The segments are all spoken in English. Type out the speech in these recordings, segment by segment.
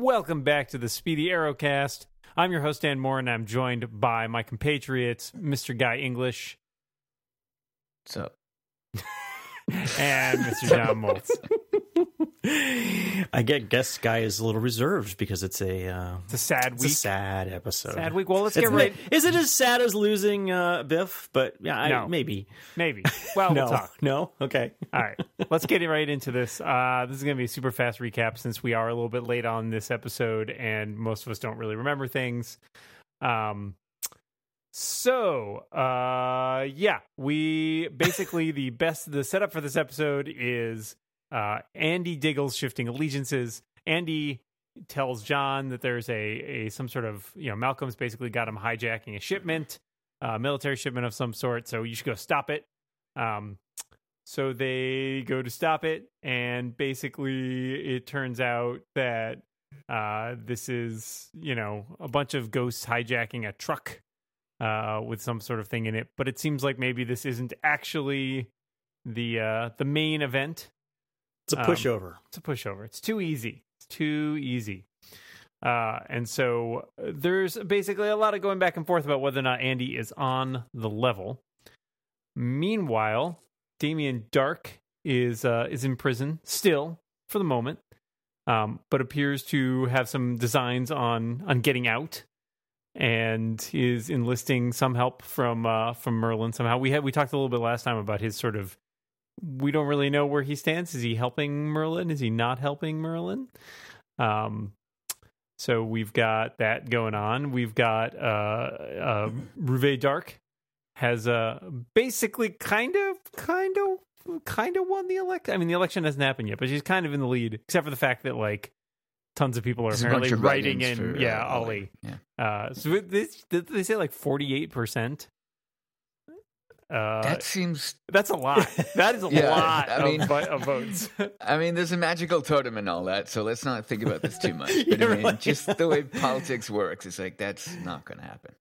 Welcome back to the Speedy Arrowcast. I'm your host, Dan Moren, and I'm joined by my compatriots, Mr. Guy English So and Mr. John Moltz. I get guess guy is a little reserved because it's a uh, It's a sad it's week. a sad episode. Sad week. Well, let's It's get right. ma- Is it as sad as losing uh, Biff? But yeah, I, No. maybe. Maybe. Well, no, we'll talk. no. Okay. All right, let's get right into this. Uh, this is going to be a super fast recap since we are a little bit late on this episode, and most of us don't really remember things. Um, so uh, yeah, we basically the best. The setup for this episode is uh, Andy Diggle's shifting allegiances. Andy tells John that there's a a some sort of you know Malcolm's basically got him hijacking a shipment, a military shipment of some sort. So you should go stop it. Um, so they go to stop it, and basically it turns out that uh, this is, you know, a bunch of ghosts hijacking a truck uh, with some sort of thing in it. But it seems like maybe this isn't actually the uh, the main event. It's a Um, pushover. It's a pushover. It's too easy. It's too easy. Uh, and so uh, there's basically a lot of going back and forth about whether or not Andy is on the level. Meanwhile, Damien Darhk is uh, is in prison still for the moment, um, but appears to have some designs on on getting out, and is enlisting some help from uh, from Merlyn somehow. We had we talked a little bit last time about his sort of we don't really know where he stands. Is he helping Merlyn? Is he not helping Merlyn? Um, so we've got that going on. We've got uh, uh, Ruvé Darhk has uh, basically kind of, kind of, kind of won the election. I mean, the election hasn't happened yet, but she's kind of in the lead, except for the fact that like tons of people are There's apparently writing in. for, yeah, uh, Ollie. Yeah. Uh, so this, did they say like forty eight percent? Uh, that seems. that's a lot. That is a Yeah, lot I mean- of, of votes. I mean, there's a magical totem and all that, so let's not think about this too much. But Yeah, I mean, right. just the way politics works, it's like that's not going to happen.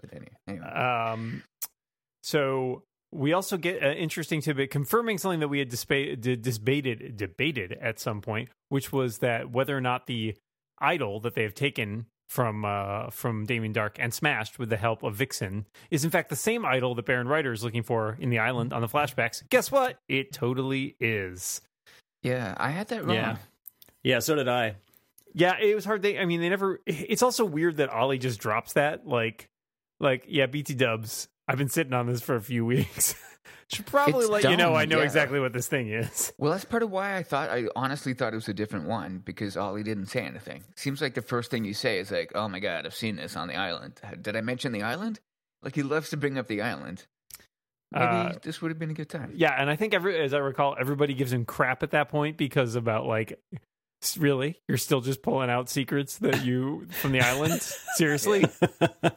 But anyway, anyway. Um, so we also get an interesting tidbit confirming something that we had dispa- d- debated debated at some point, which was that whether or not the idol that they have taken from uh, from Damien Darhk and smashed with the help of Vixen is in fact the same idol that Baron Reiter is looking for in the island on the flashbacks. Guess what? It totally is. yeah, I had that wrong. Yeah. Yeah, so did I. Yeah, it was hard. They, I mean, they never. It's also weird that Ollie just drops that. Like, like, yeah, BT Dubs. I've been sitting on this for a few weeks. Should probably It's let you know dumb, I know yeah. exactly what this thing is. Well, that's part of why I thought I honestly thought it was a different one because Ollie didn't say anything. Seems like the first thing you say is like, "Oh my god, I've seen this on the island." Did I mention the island? Like he loves to bring up the island. Maybe Uh, this would have been a good time. Yeah, and I think every, as I recall, everybody gives him crap at that point because about like, really, you're still just pulling out secrets that you from the island. Seriously?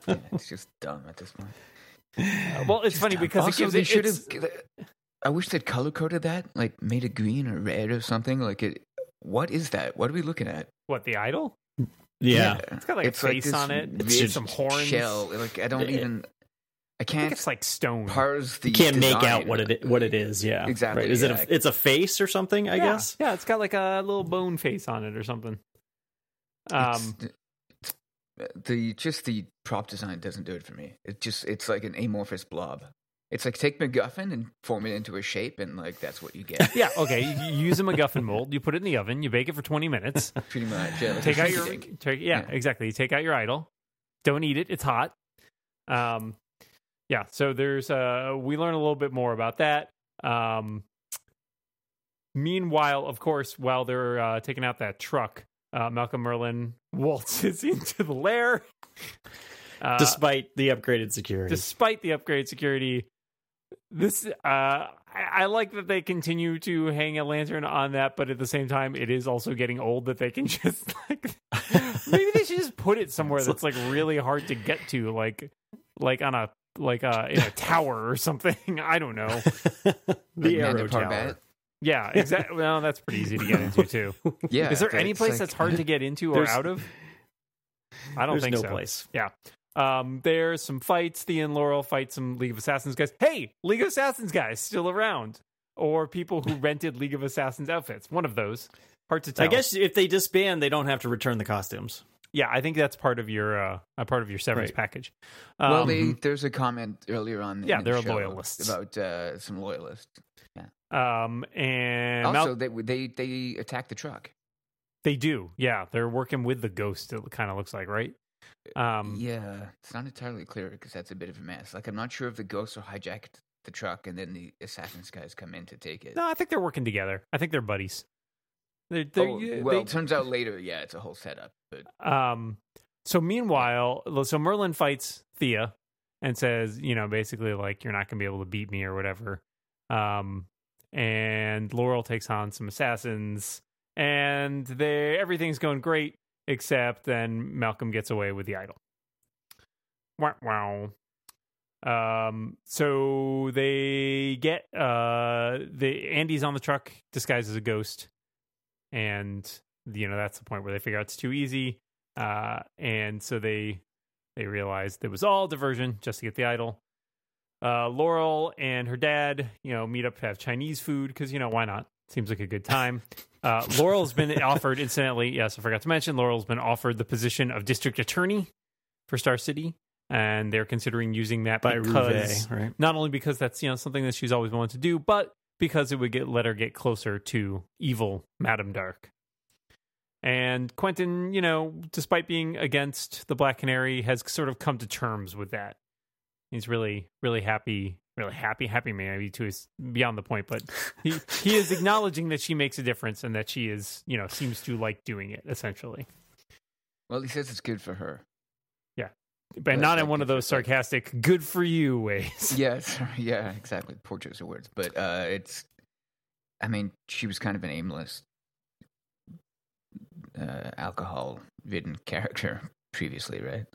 Yeah, it's just dumb at this point. Well, it's funny because also, it gives they should have. I wish they'd color coded that, like made it green or red or something. Like it. What is that? What are we looking at? what the idol? Yeah. It's got like a face this on it. weird It's some horns. Shell. Like I don't Yeah. even. I I think can't it's like stone. parse the. You can't make out what it what it is. Yeah, Exactly, Right. Is it? A, it's a face or something? I yeah, guess. Yeah, it's got like a little bone face on it or something. Um, It's- the just the prop design doesn't do it for me. It just it's like an amorphous blob. It's like take MacGuffin and form it into a shape, and like that's what you get. yeah, okay. You, use a MacGuffin mold. You put it in the oven. You bake it for twenty minutes. Pretty much. Yeah, like take out your take, yeah, Yeah. exactly. You take out your idol. Don't eat it. It's hot. Um, yeah. So there's uh, we learn a little bit more about that. Um, meanwhile, of course, while they're uh, taking out that truck, uh, Malcolm Merlyn waltzes into the lair. Uh, Despite the upgraded security. despite the upgrade security this uh I, I like that they continue to hang a lantern on that but at the same time it is also getting old that they can just like maybe they should just put it somewhere that's like really hard to get to like like on a like uh in a tower or something i don't know the Like arrow tower. Parbat. yeah exactly well that's pretty easy to get into too Yeah. is there any place like- that's hard to get into or out of i don't think no so place. Yeah. Um, there's some fights. Thea and Laurel fight some League of Assassins guys. Hey, League of Assassins guys still around. Or people who rented League of Assassins outfits. One of those. hard to tell. I guess if they disband, they don't have to return the costumes. yeah, I think that's part of your uh, a part of your severance Right. package. well, Um, they, there's a comment earlier on. Yeah, in they're show loyalists. about uh, some loyalists. Um, and also, Mal- they they they attack the truck. they do. Yeah, they're working with the ghost. It kind of looks like right. Um, yeah, it's not entirely clear because that's a bit of a mess. Like, I'm not sure if the ghosts are hijacked the truck and then the assassins guys come in to take it. No, I think they're working together. I think they're buddies. They're, they're, Oh, yeah, well, they- it turns out later, yeah, it's a whole setup. But Um, so meanwhile, so Merlyn fights Thea and says, you know, basically like you're not gonna be able to beat me or whatever. Um, and Laurel takes on some assassins, and they everything's going great except then Malcolm gets away with the idol. Wow. Um, so they get uh the Andy's on the truck disguised as a ghost, and you know that's the point where they figure out it's too easy uh and so they they realized it was all diversion just to get the idol uh laurel and her dad you know meet up to have chinese food because you know why not seems like a good time uh laurel's been offered incidentally yes i forgot to mention laurel's been offered the position of district attorney for star city and they're considering using that By because Ruvé, right? not only because that's you know something that she's always wanted to do, but because it would get let her get closer to evil Madame Darhk. And Quentin, you know, despite being against the Black Canary, has sort of come to terms with that. He's really, really happy, really happy, happy man, maybe to is beyond the point, but he he is acknowledging that she makes a difference and that she is, you know, seems to like doing it essentially, well, he says it's good for her. Yeah, but That's not in one of those interesting. sarcastic "good for you" ways. Yes, yeah, exactly. Poor choice of words, but uh, it's. I mean, she was kind of an aimless, uh, alcohol-ridden character previously, right?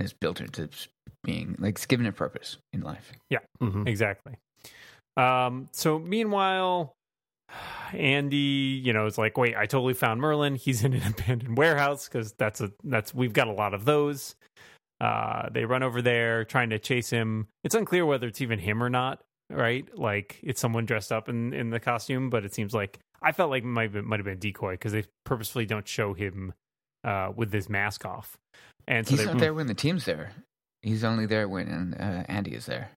And it's built into being like it's given a purpose in life. Mhm. Exactly. Um, so meanwhile, Andy, you know, is like, wait, I totally found Merlyn. He's in an abandoned warehouse because that's a that's we've got a lot of those. Uh, they run over there trying to chase him. It's unclear whether it's even him or not. Right? Like it's someone dressed up in in the costume, but it seems like I felt like it might have, might have been a decoy because they purposefully don't show him uh, with his mask off. And so He's they, not there when the team's there. He's only there when uh, Andy is there.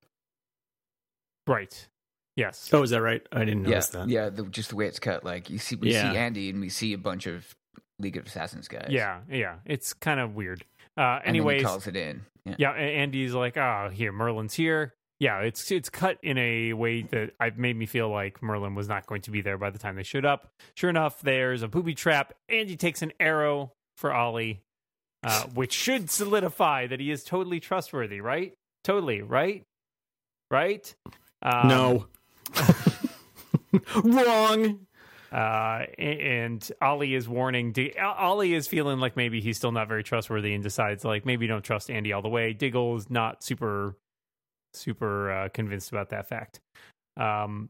right? Yes. Oh, is that right? I didn't Yeah, notice that. yeah. The, just the way it's cut, like you see, we Yeah. see Andy and we see a bunch of League of Assassins guys. Yeah, yeah. It's kind of weird. Uh, And then he calls it in. Yeah. yeah, Andy's like, oh, here, Merlyn's here. Yeah, it's it's cut in a way that I've made me feel like Merlyn was not going to be there by the time they showed up. Sure enough, there's a booby trap. Andy takes an arrow for Ollie, uh, which should solidify that he is totally trustworthy, right? Totally, right? Right? Um, no. Wrong. Uh, and Ollie is warning. D- Ollie is feeling like maybe he's still not very trustworthy and decides like maybe don't trust Andy all the way. Diggle is not super, super uh, convinced about that fact. Um,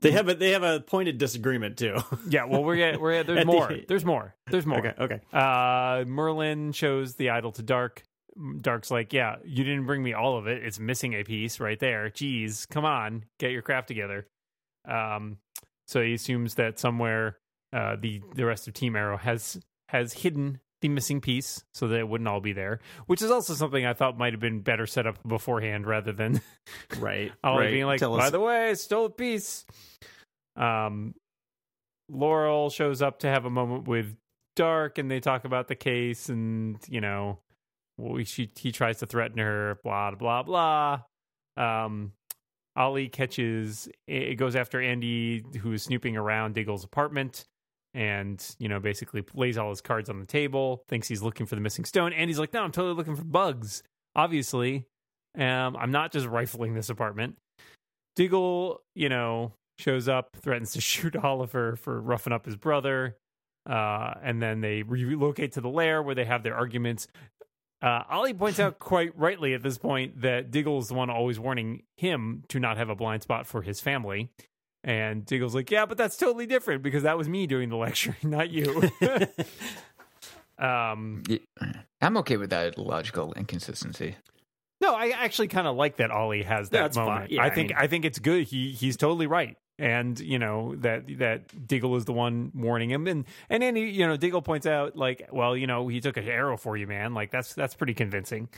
They have a they have a pointed disagreement too. yeah, well, we're at, we're at, there's At the- more. There's more. There's more. okay, okay. Uh, Merlyn shows the idol to Darhk. Darhk's like, yeah, you didn't bring me all of it. It's missing a piece right there. Jeez, come on, get your craft together. Um, so he assumes that somewhere uh, the the rest of Team Arrow has has hidden the missing piece, so that it wouldn't all be there. Which is also something I thought might have been better set up beforehand, rather than Right. Ollie right. being like, Tell by us. the way, I stole a piece. Um, Laurel shows up to have a moment with Darhk, and they talk about the case, and you know, well, she he tries to threaten her, blah blah blah. Um, Ollie catches, it goes after Andy, who is snooping around Diggle's apartment, and you know, basically lays all his cards on the table, thinks he's looking for the missing stone. and he's like, no, I'm totally looking for bugs. Obviously, um, I'm not just rifling this apartment. Diggle, you know, shows up, threatens to shoot Oliver for roughing up his brother. Uh, and then they relocate to the lair where they have their arguments. Uh, Ollie points out quite rightly at this point that Diggle is the one always warning him to not have a blind spot for his family. And Diggle's like, yeah, but that's totally different because that was me doing the lecturing, not you. um, Yeah. I'm okay with that logical inconsistency. No, I actually kind of like that Ollie has that That's fine. moment. Yeah, I I think mean- I think it's good. He he's totally right. and you know that that Diggle is the one warning him, and and then he, you know Diggle points out like, well, you know, he took an arrow for you, man. Like that's that's pretty convincing.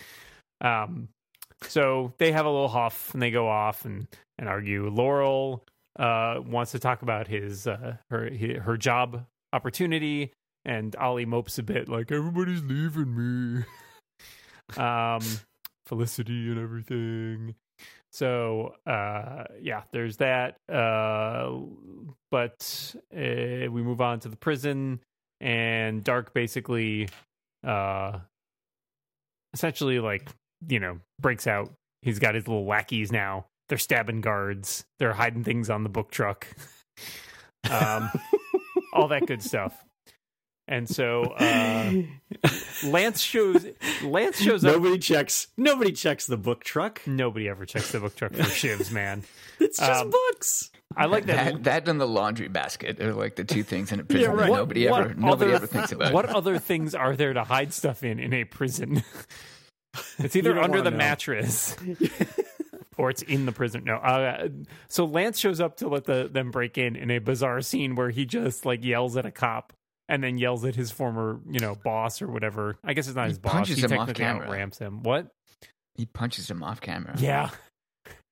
Um, so they have a little huff and they go off and and argue. Laurel uh wants to talk about his uh her her job opportunity, and Ollie mopes a bit like everybody's leaving me. um, Felicity and everything. So uh, yeah, there's that. Uh, but uh, we move on to the prison, and Darhk basically, uh, essentially, like you know, breaks out. He's got his little lackeys now. They're stabbing guards. They're hiding things on the book truck. um, all that good stuff. And so uh, Lance shows Lance shows up. Nobody checks. Nobody checks the book truck. Nobody ever checks the book truck for shivs, man. It's just Um, books. I like that. That, that and the laundry basket are like the two things in a prison Yeah, right. that nobody what ever nobody other- ever thinks about. What other things are there to hide stuff in in a prison? it's either under the know. mattress or it's in the prison. No. Uh, so Lance shows up to let the, them break in in a bizarre scene where he just like yells at a cop and then yells at his former, you know, boss or whatever. I guess it's not He his boss. punches he him off technically camera. outramps him. What? He punches him off camera. Yeah.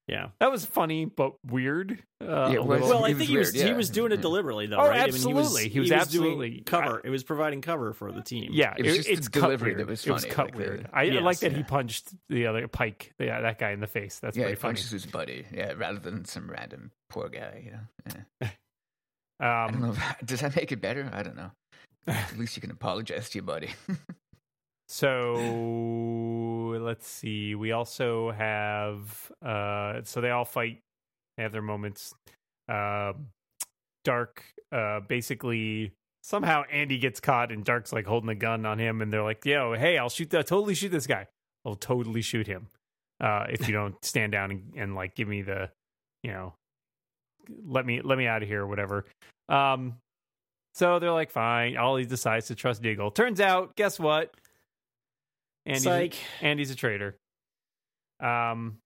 Yeah. That was funny but weird. Uh, Yeah, was- Well, I It was think he was weird, he was doing it deliberately though, Oh, right? absolutely. He was doing absolutely- cover. it was providing cover for the team. Yeah, It was just it's cut delivery weird. that was It was cut like weird. I, I Yes, like that he punched the other Pike, yeah, that guy in the face. That's yeah, he pretty funny. punches his buddy. Yeah, rather than some random poor guy. You know. Yeah. I don't Um, know. If, does that make it better? I don't know. At least you can apologize to your buddy. So let's see. We also have uh, so they all fight. They have their moments. Uh, Darhk uh, basically somehow Andy gets caught and Darhk's like holding a gun on him, and they're like, "Yo, hey, I'll shoot that. Totally shoot this guy. I'll totally shoot him uh, if you don't stand down and, and like give me the, you know, let me let me out of here or whatever." Um, so they're like, "Fine." Ollie decides to trust Diggle. Turns out, guess what? Andy's a, Andy's a traitor. Um,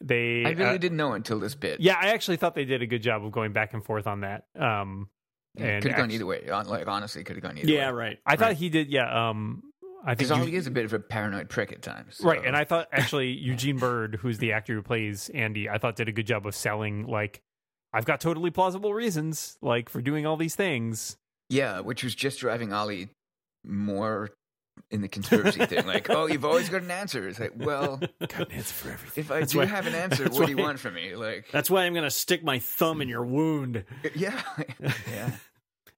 they I really uh, didn't know until this bit. yeah, I actually thought they did a good job of going back and forth on that. Um, and could have gone either way. Like honestly, could have gone either Yeah, way. right. I thought he did. Yeah. Um, I think Because he is a bit of a paranoid prick at times. right, and I thought actually Eugene Byrd, who's the actor who plays Andy, I thought did a good job of selling like I've got totally plausible reasons like for doing all these things. yeah, which was just driving Ollie more in the conspiracy thing. Like, oh, you've always got an answer. It's like, well, Got an answer for everything. if I That's do why- have an answer, what do you want from me? Like, That's why I'm going to stick my thumb in your wound. yeah, yeah.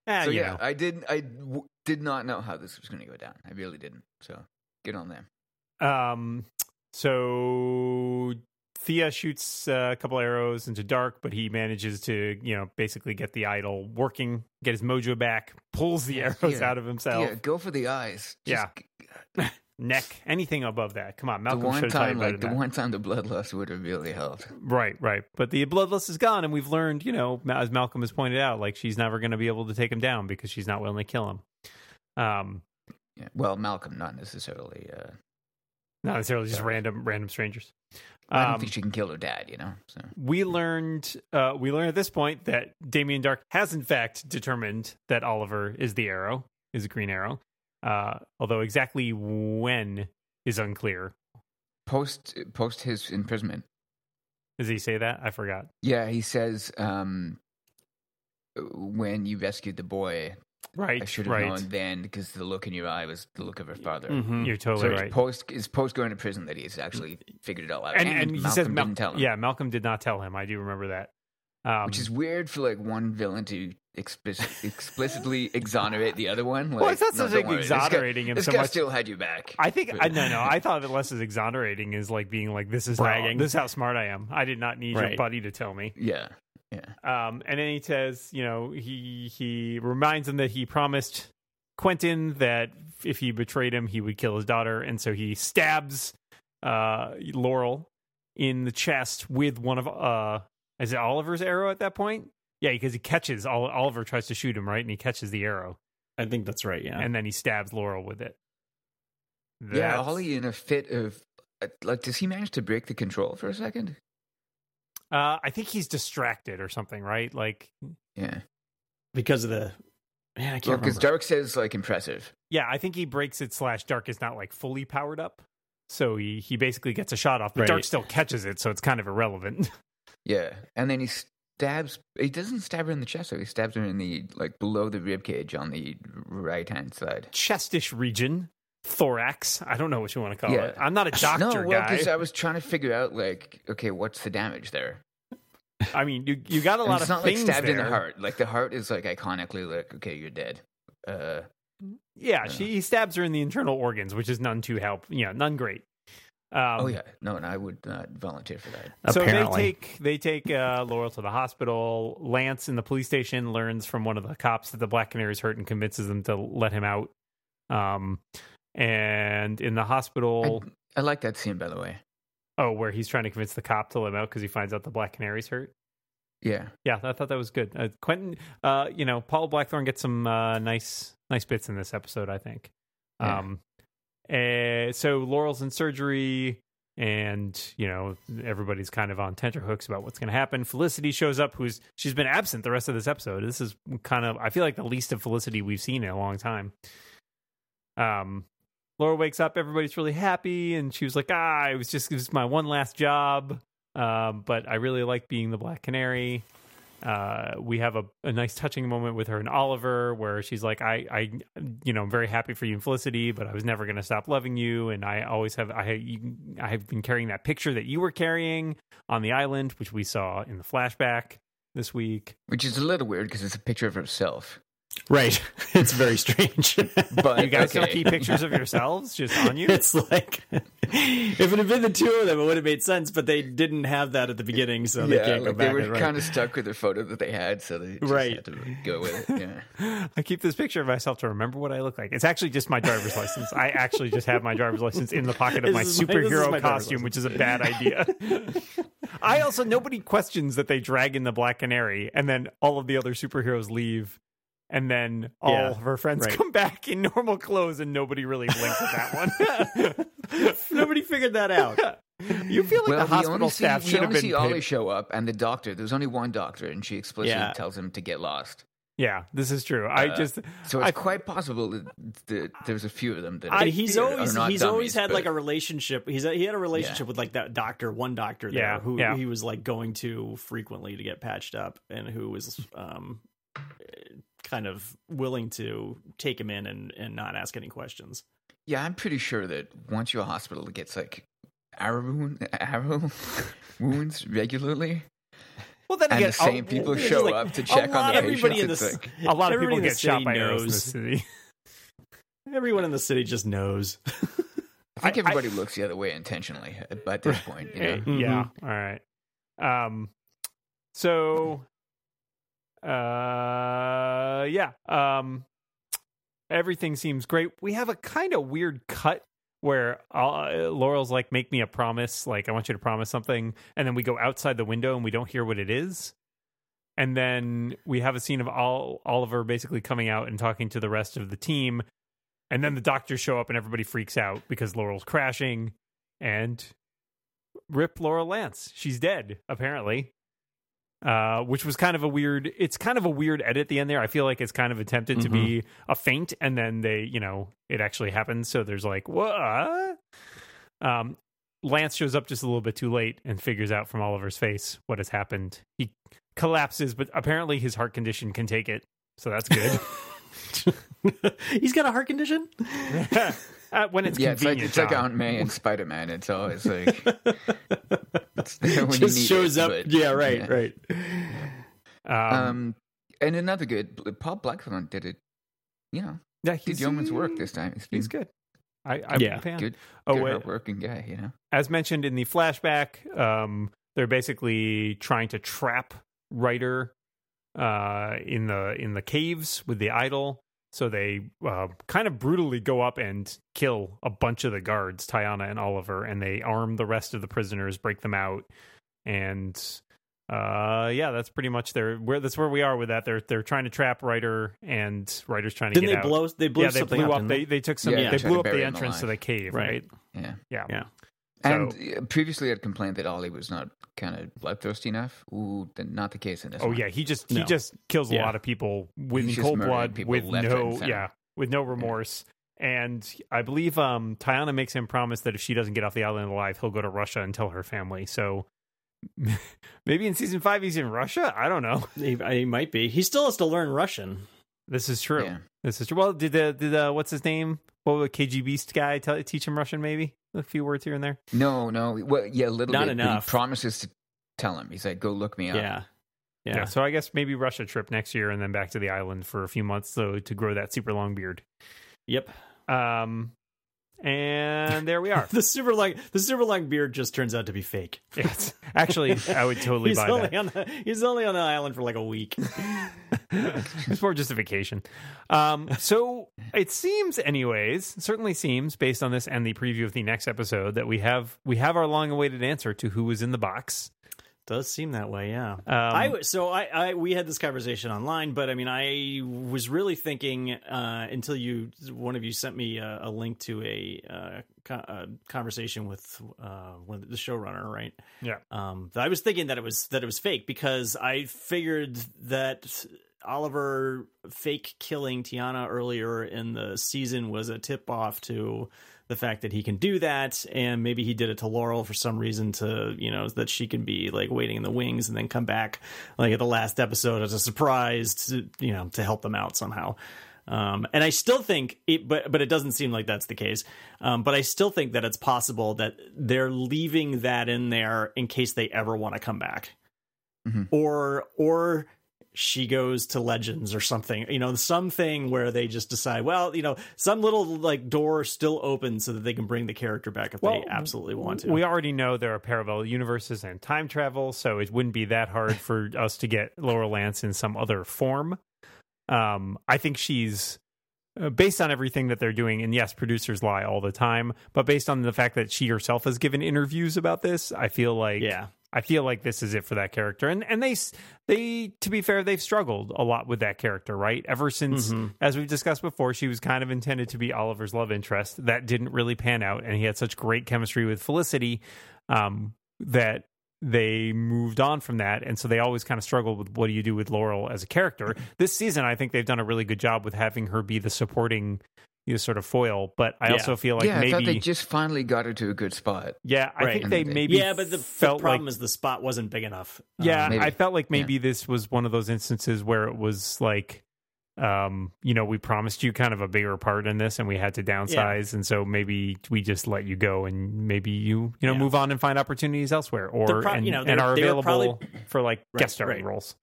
Ah, so yeah, know. I did. I w- did not know how this was going to go down. I really didn't. So get on there. Um, so Thea shoots uh, a couple arrows into Darhk, but he manages to, you know, basically get the idol working, get his mojo back, pulls the arrows yeah. out of himself, Yeah, go for the eyes. Just Yeah. neck, anything above that. Come on, The Malcolm one should have taught you time, like the that. one time, the bloodlust would have really helped. Right, right. But the bloodlust is gone, and we've learned, you know, as Malcolm has pointed out, like she's never going to be able to take him down because she's not willing to kill him. Um, Yeah. Well, Malcolm, not necessarily. Uh, not necessarily just random, random strangers. I don't Um, think she can kill her dad. You know. So we learned uh, we learned at this point that Damien Darhk has in fact determined that Oliver is the arrow, is a green arrow. Uh, although exactly when is unclear. post post his imprisonment. Does he say that? I forgot. Yeah, he says um, when you rescued the boy, Right, I should have right. known then because the look in your eye was the look of her father. Mhm. You're So totally it's right. post is post going to prison that he's actually figured it all out. and, and he Malcolm says, Mal- didn't tell him. yeah, Malcolm did not tell him. I do remember that. Um, which is weird for like one villain to explicit, explicitly exonerate the other one. Like, well, it's not no, so like worry, this guy- exonerating him This so guy much. still had you back. I think I no no. I thought of it less as exonerating is like being like this is Bragging. How, this is how smart I am. I did not need your buddy to tell me. yeah. Um, and then he says, you know, he he reminds him that he promised Quentin that if he betrayed him, he would kill his daughter, and so he stabs uh, Laurel in the chest with one of uh, is it Oliver's arrow at that point? Yeah, because he catches Oliver tries to shoot him right, and he catches the arrow, I think that's right. Yeah. and then he stabs Laurel with it. Yeah, That's- Ollie in a fit of uh, like, does he manage to break the control for a second? Uh, I think he's distracted or something, right? Like, Yeah. because of the. Man, I can't because remember. Darhk says like impressive. yeah, I think he breaks it. Slash, Darhk is not like fully powered up, so he he basically gets a shot off, but Right. Darhk still catches it, so it's kind of irrelevant. Yeah, and then he stabs. He doesn't stab her in the chest. though. He stabs her in the like below the rib cage on the right hand side. Chestish region, thorax. I don't know what you want to call Yeah. it. I'm not a doctor no, well, guy. because I was trying to figure out like, okay, what's the damage there? I mean, you you got a And lot it's of not like stabbed there. in the heart. Like the heart is like iconically like, okay, you're dead. Uh, Yeah, she he stabs her in the internal organs, which is none too help. Yeah, none great. Um, oh yeah, no, and I would not volunteer for that. So they take they take uh, Laurel to the hospital. Lance in the police station learns from one of the cops that the Black Canary's hurt and convinces them to let him out. Um, and in the hospital, I like that scene, by the way. oh, where he's trying to convince the cop to let him out because he finds out the Black Canary's hurt. Yeah, Yeah, I thought that was good. Uh, Quentin, uh, you know, Paul Blackthorne gets some uh, nice nice bits in this episode. I think. Yeah. Um, eh, so Laurel's in surgery, and you know everybody's kind of on tenterhooks about what's going to happen. Felicity shows up, who's she's been absent the rest of this episode. This is kind of I feel like the least of Felicity we've seen in a long time. Um, Laura wakes up, everybody's really happy, and she was like, "Ah, it was just it was my one last job." Um, but I really like being the Black Canary. Uh, we have a, a nice touching moment with her and Oliver where she's like, I, I, you know, I'm very happy for you and Felicity, but I was never going to stop loving you. And I always have, I, you, I have been carrying that picture that you were carrying on the island, which we saw in the flashback this week. which is a little weird because it's a picture of herself. Right. It's very strange. But You guys still okay. keep pictures of yourselves just on you? It's like if it had been the two of them, it would have made sense. But they didn't have that at the beginning, so they yeah, can't go back. they were and write. kind of stuck with the photo that they had, so they just Right. had to go with it. Yeah. I keep this picture of myself to remember what I look like. It's actually just my driver's license. I actually just have my driver's license in the pocket of my This my- superhero my costume, which is a bad idea. I also nobody questions that they drag in the Black Canary, and then all of the other superheroes leave, and then all Yeah, of her friends right. come back in normal clothes, and nobody really blinked at that one. Nobody figured that out. you feel like well, the hospital only see, staff we should have only been. see Ollie paid- show up, and the doctor. There's only one doctor, and she explicitly Yeah. tells him to get lost. Yeah, this is true. I Uh, just So it's I- quite possible that, that there's a few of them that I- And he's always are not he's dummies, always had but- like a relationship. He's he had a relationship with like that doctor, one doctor there, Yeah, who yeah. he was like going to frequently to get patched up, and who was um kind of willing to take him in and and not ask any questions. Yeah, I'm pretty sure that once you're a hospital that gets like arrow wound, arrow wounds regularly, well, then and again, the same people show like up to a check on the everybody in patients. the It's like, a lot of people get shot city by arrows in this knows. city. Everyone in the city just knows. I think I- everybody looks the other way intentionally at, at this point. You know? Eh, Yeah. All right. Um. So. Uh. Yeah. Um. Everything seems great. We have a kind of weird cut where uh, Laurel's like, "Make me a promise." Like, I want you to promise something, and then we go outside the window and we don't hear what it is. And then we have a scene of all Oliver basically coming out and talking to the rest of the team, and then the doctors show up and everybody freaks out because Laurel's crashing, and rip Laurel Lance. She's dead, apparently. Uh, which was kind of a weird. It's kind of a weird edit at the end there. I feel like it's kind of attempted to be a feint, and then they, you know, it actually happens. So there's like what? Um, Lance shows up just a little bit too late and figures out from Oliver's face what has happened. He collapses, but apparently his heart condition can take it, so that's good. He's got a heart condition. uh, when it's Yeah, it's like it's like Aunt May and Spider Man. It's always like it's there when you just need shows it, up. but- yeah, right, yeah. right. Um, Um, and another good Paul Blackthorne did it. You know, yeah, did yeoman's work this time. He's, He's been good. I, I'm Yeah, a fan. good, Oh, good wait. hardworking guy. You know, as mentioned in the flashback, um, they're basically trying to trap Reiter uh, in the in the caves with the idol. So they uh, kind of brutally go up and kill a bunch of the guards, Taiana and Oliver, and they arm the rest of the prisoners, break them out, and uh, yeah, that's pretty much their where that's where we are with that. They're they're trying to trap Reiter, and Reiter's trying to Didn't get they out. blow? They blew yeah, they something blew up. up. They they took some. Yeah, they blew up the him entrance to the cave, Right. right? yeah. Yeah. Yeah. So, And uh, previously, I'd complained that Ollie was not kind of bloodthirsty enough. Ooh, not the case in this. oh one. yeah, he just he No. just kills a Yeah. lot of people with He's cold blood, with no yeah, with no remorse. And I believe um Taiana makes him promise that if she doesn't get off the island alive, he'll go to Russia and tell her family. So maybe in season five he's in Russia. I don't know. He, he might be. He still has to learn Russian. This is true. Yeah. This is true. Well, did the did uh, what's his name? What would KG Beast guy tell, teach him Russian? Maybe a few words here and there. No, no. Well, yeah, a little Not bit. but enough. He promises to tell him. He's like, "Go look me up." Yeah. Yeah. So I guess maybe Russia trip next year and then back to the island for a few months so to grow that super long beard. Yep. Um, and there we are. The super long the super long beard just turns out to be fake. It's actually I would totally he's buy only that. on the he's only on the island for like a week. it's more just a vacation. Um, so it seems, anyways, certainly seems based on this and the preview of the next episode that we have we have our long-awaited answer to who was in the box. Does seem that way, yeah. Um, I so I, I we had this conversation online, but I mean I was really thinking uh, until you one of you sent me a, a link to a, uh, co- a conversation with uh, one of the showrunner, right? Yeah. Um, I was thinking that it was that it was fake because I figured that Oliver fake killing Taiana earlier in the season was a tip off to the fact that he can do that and maybe he did it to Laurel for some reason to you know that she can be like waiting in the wings and then come back like at the last episode as a surprise to you know to help them out somehow um, and I still think it, but but it doesn't seem like that's the case. Um, but I still think that it's possible that they're leaving that in there in case they ever want to come back, Mhm. or or she goes to Legends or something. You know, something where they just decide, well, you know, some little like door still open so that they can bring the character back if Well, they absolutely want to. We already know there are parallel universes and time travel, so it wouldn't be that hard for us to get Laura Lance in some other form. Um, I think she's uh, based on everything that they're doing, and yes, producers lie all the time, but based on the fact that she herself has given interviews about this, I feel like yeah, I feel like this is it for that character. And and they they to be fair, they've struggled a lot with that character, right? Ever since Mhm. as we've discussed before, she was kind of intended to be Oliver's love interest. That didn't really pan out and he had such great chemistry with Felicity um that they moved on from that and so they always kind of struggled with what do you do with Laurel as a character. This season I think they've done a really good job with having her be the supporting you know, sort of foil, but I Yeah. also feel like yeah, I thought maybe they just finally got her to a good spot. yeah, I Right. think they maybe yeah. But the, the problem like is the spot wasn't big enough. yeah, Um, I felt like maybe this was one of those instances where it was like, um, you know, we promised you kind of a bigger part in this, and we had to downsize, and so maybe we just let you go, and maybe you, you know, Yeah. move on and find opportunities elsewhere, or pro- and, you know, and they're- are they were available probably- for like Right, guest starring right. roles.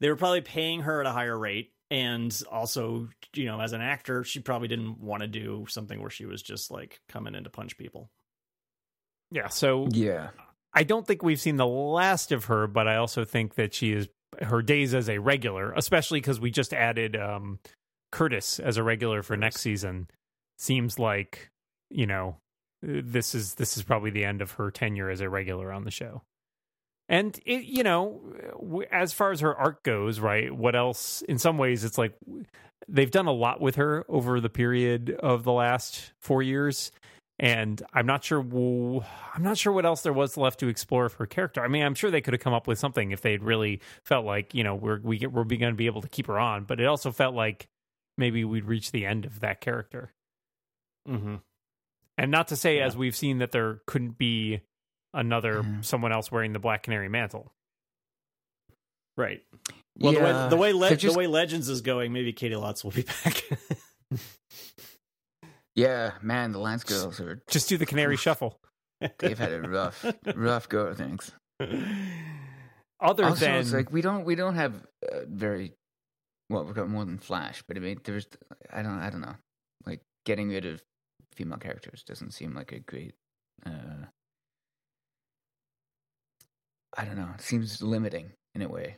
they were probably paying her at a higher rate and also you know as an actor she probably didn't want to do something where she was just like coming in to punch people Yeah, so Yeah, I don't think we've seen the last of her, but I also think that she is her days as a regular, especially because we just added um, Curtis as a regular for next season. Seems like you know this is this is probably the end of her tenure as a regular on the show. And it, you know, as far as her arc goes, right? What else? In some ways, it's like they've done a lot with her over the period of the last four years and I'm not sure. I'm not sure what else there was left to explore of her character. I mean, I'm sure they could have come up with something if they'd really felt like you know we're we get, we're going to be able to keep her on. But it also felt like maybe we'd reach the end of that character. mm-hmm. And not to say, Yeah. as we've seen, that there couldn't be another Mhm. someone else wearing the black canary mantle. right well yeah. the way the way, le- just- the way legends is going maybe Caity Lotz will be back yeah, man, the Lance girls are Just do the canary shuffle. they've had a rough, rough go of things. Other also, than it's like we don't we don't have uh, very well. We've got more than Flash, but I mean, there's I don't I don't know. Like getting rid of female characters doesn't seem like a great. Uh, I don't know. It seems limiting in a way.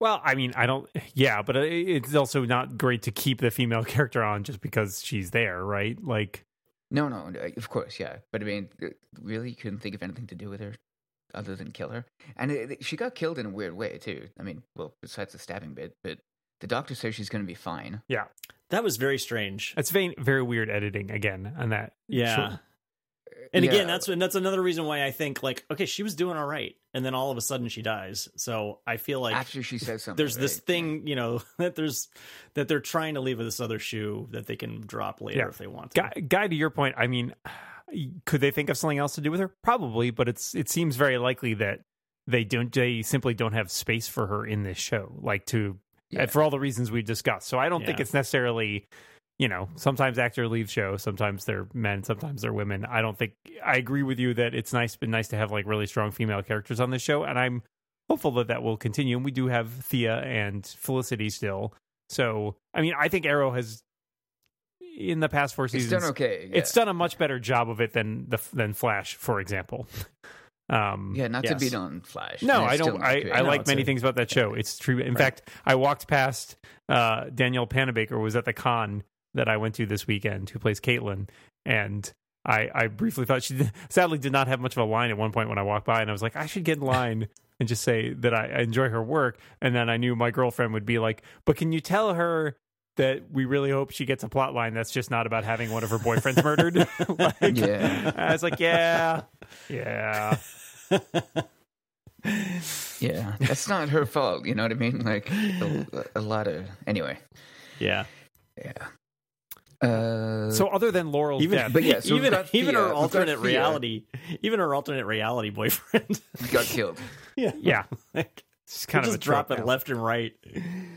Well, I mean, I don't. Yeah, but it's also not great to keep the female character on just because she's there, right? Like, No, no, uh, of course, yeah. But I mean, uh, really, you couldn't think of anything to do with her other than kill her. And it, it- she got killed in a weird way too. I mean, well, besides the stabbing bit, but the doctor says she's going to be fine. Yeah, that was very strange That's very very weird editing again on that. yeah Sure. And again, Yeah. that's and that's another reason why I think like, okay, she was doing all right, and then all of a sudden she dies. So I feel like after she says something. there's this thing, you know, that there's that they're trying to leave with this other shoe that they can drop later Yeah. if they want to. Guy, guy, to your point, I mean, could they think of something else to do with her? Probably, but it's it seems very likely that they don't. They simply don't have space for her in this show, like to Yeah. for all the reasons we discussed. So I don't think it's necessarily. You know, sometimes actor leaves show, sometimes they're men, sometimes they're women. I don't think I agree with you that it's nice, been nice to have like really strong female characters on this show, and I'm hopeful that that will continue. And we do have Thea and Felicity still, so I mean, I think Arrow has in the past four It's seasons done okay. Yeah. it's done a much better job of it than the than Flash, for example. Um, yeah, not to beat on Flash. no, I don't. I. I No, like many a- things about that show. It's true. In Right. fact, I walked past uh, Danielle Panabaker was at the con that I went to this weekend, who plays Caitlin, and I, I briefly thought she sadly did not have much of a line at one point when I walked by, and I was like, I should get in line and just say that I, I enjoy her work, and then I knew my girlfriend would be like, but can you tell her? That we really hope she gets a plot line that's just not about having one of her boyfriends murdered. like, Yeah. I was like, yeah, yeah. Yeah, that's not her fault. You know what I mean? Like a, a lot of anyway. Yeah. Yeah. Uh, So other than Laurel's Even death, But yeah, so even got even Thea, her alternate Thea. reality, even her alternate reality boyfriend. got killed. yeah. yeah, Like, it's kind of just a drop it now. left and right.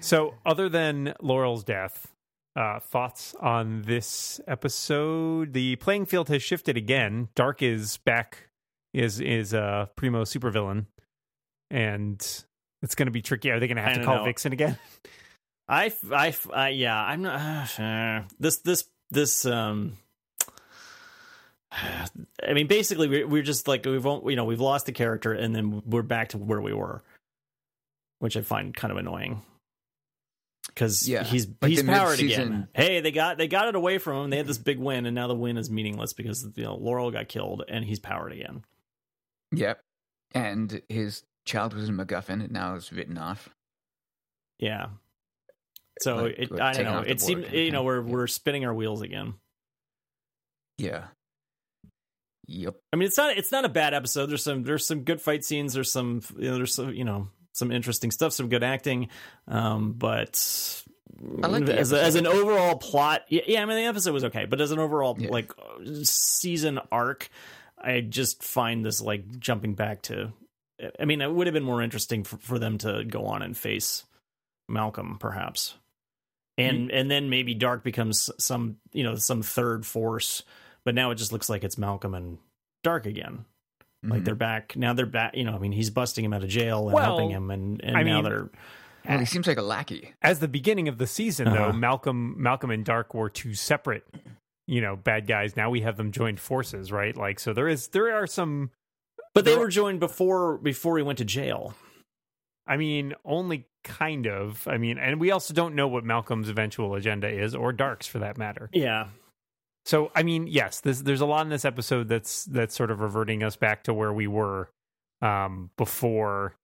So, other than Laurel's death, uh, thoughts on this episode? The playing field has shifted again. Darhk is back, is is a primo supervillain, and it's going to be tricky. Are they going to I have to call know. Vixen again? I, I, I yeah, I'm not uh, this this this um. I mean, basically, we're we're just like we've you know we've lost the character, and then we're back to where we were, which I find kind of annoying. Because Yeah, he's like he's powered again. mid-season- Hey, they got they got it away from him. They had this big win, and now the win is meaningless because you know Laurel got killed, and he's powered again. Yep. And his child was a MacGuffin, and now it's written off. Yeah. So Like- it, like I don't know. It seemed you know we're Yeah. we're spinning our wheels again. Yeah. Yep. I mean, it's not it's not a bad episode. There's some there's some good fight scenes. There's some you know, there's some you know some interesting stuff. Some good acting. Um, but I like as a, as an overall plot. Yeah, yeah, I mean the episode was okay, but as an overall Yeah. like season arc, I just find this like jumping back to. I mean, it would have been more interesting for, for them to go on and face Malcolm, perhaps, and and then maybe Darhk becomes some you know some third force. But now it just looks like it's Malcolm and Darhk again. Like Mhm. they're back now. They're back. You know, I mean, he's busting him out of jail and Well, helping him, and and I now mean- they're Well, he seems like a lackey. As the beginning of the season, though, Uh-huh. Malcolm, Malcolm and Darhk were two separate, you know, bad guys. Now we have them joined forces, right? Like, so there is there are some. but they were joined before before he went to jail. I mean, only kind of. I mean, and we also don't know what Malcolm's eventual agenda is, or Darhk's for that matter. Yeah, So, I mean, yes, this, there's a lot in this episode that's that's sort of reverting us back to where we were um, before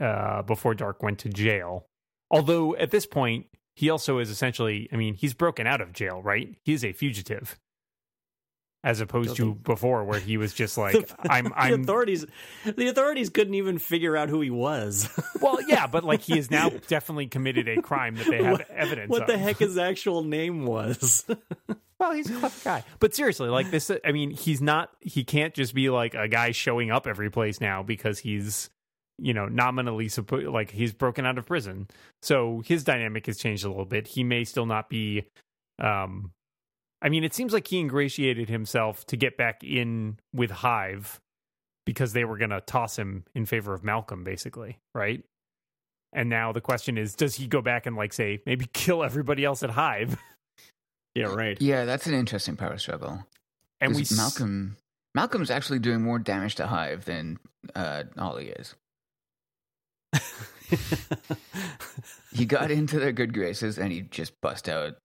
uh, before Darhk went to jail. Although at this point, he also is essentially, I mean, he's broken out of jail, right? He's a fugitive, as opposed to before, where he was just like, "I'm, the I'm." authorities. The authorities couldn't even figure out who he was. Well, yeah, but like he has now definitely committed a crime that they have What- evidence. what the heck his actual name was? Well, he's a clever guy. But seriously, like this, I mean, he's not, he can't just be like a guy showing up every place now because he's, you know, nominally supposed, like he's broken out of prison. So his dynamic has changed a little bit. He may still not be, um, I mean, it seems like he ingratiated himself to get back in with Hive because they were going to toss him in favor of Malcolm, basically, right? And now the question is, does he go back and like say maybe kill everybody else at Hive? yeah, right. Yeah, that's an interesting power struggle. And we Malcolm Malcolm's actually doing more damage to Hive than uh, Ollie is. He got into their good graces and he just bust out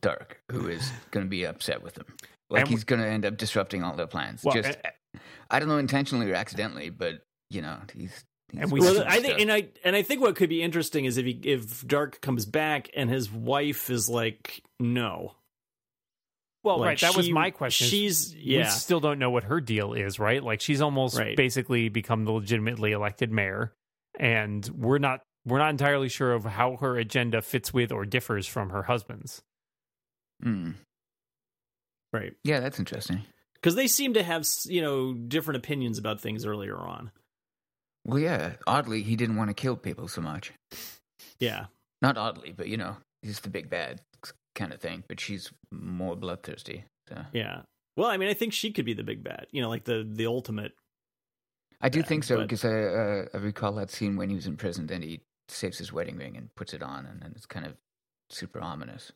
Darhk, who is going to be upset with him. Like And he's going to end up disrupting all their plans. Well, just and- uh, I don't know intentionally or accidentally, but you know he's. he's And we well, I think, and I and I think what could be interesting is if he if Darhk comes back and his wife is like, no, Well, Like, right. That was my question. is She's We yeah, still don't know what her deal is, right? Like she's almost Right. basically become the legitimately elected mayor, and we're not we're not entirely sure of how her agenda fits with or differs from her husband's. Hmm. right. Yeah, that's interesting. Because they seem to have you know different opinions about things earlier on. Well, yeah. Oddly, he didn't want to kill people so much. Yeah, Not oddly, but you know, he's the big bad kind of thing. But she's more bloodthirsty. So yeah. Well, I mean, I think she could be the big bad. You know, like the the ultimate. I do bad, think so but- because I, uh, I recall that scene when he was in prison. Then he saves his wedding ring and puts it on, and then it's kind of super ominous.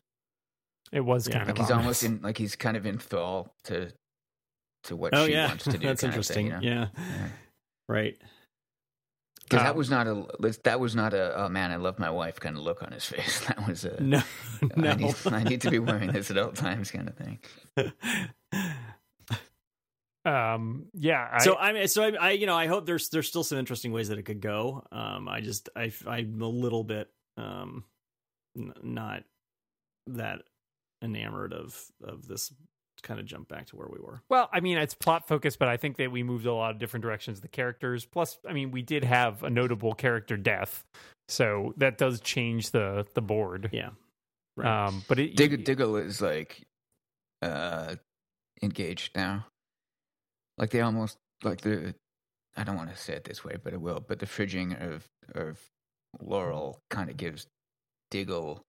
It was Yeah. kind Like of he's ominous. almost in, like he's kind of in thrall to to what oh she yeah, wants to do. that's interesting. thing, you know? Yeah, Yeah. right. Because Um, that was not a that was not a oh man I love my wife kind of look on his face. That was a No, no. I need I need to be wearing this at all times kind of thing. Um, yeah. I, so I mean, so I, I, you know, I hope there's there's still some interesting ways that it could go. Um, I just I I'm a little bit um, n- not that enamored of of this kind of jump back to where we were. well, I mean, it's plot focused, but I think that we moved a lot of different directions. The characters, plus, I mean, we did have a notable character death, so that does change the the board. Yeah, right. Um, but it, Diggle Diggle is like uh engaged now. Like they almost like the I don't want to say it this way, but it will. But the fridging of of Laurel kind of gives Diggle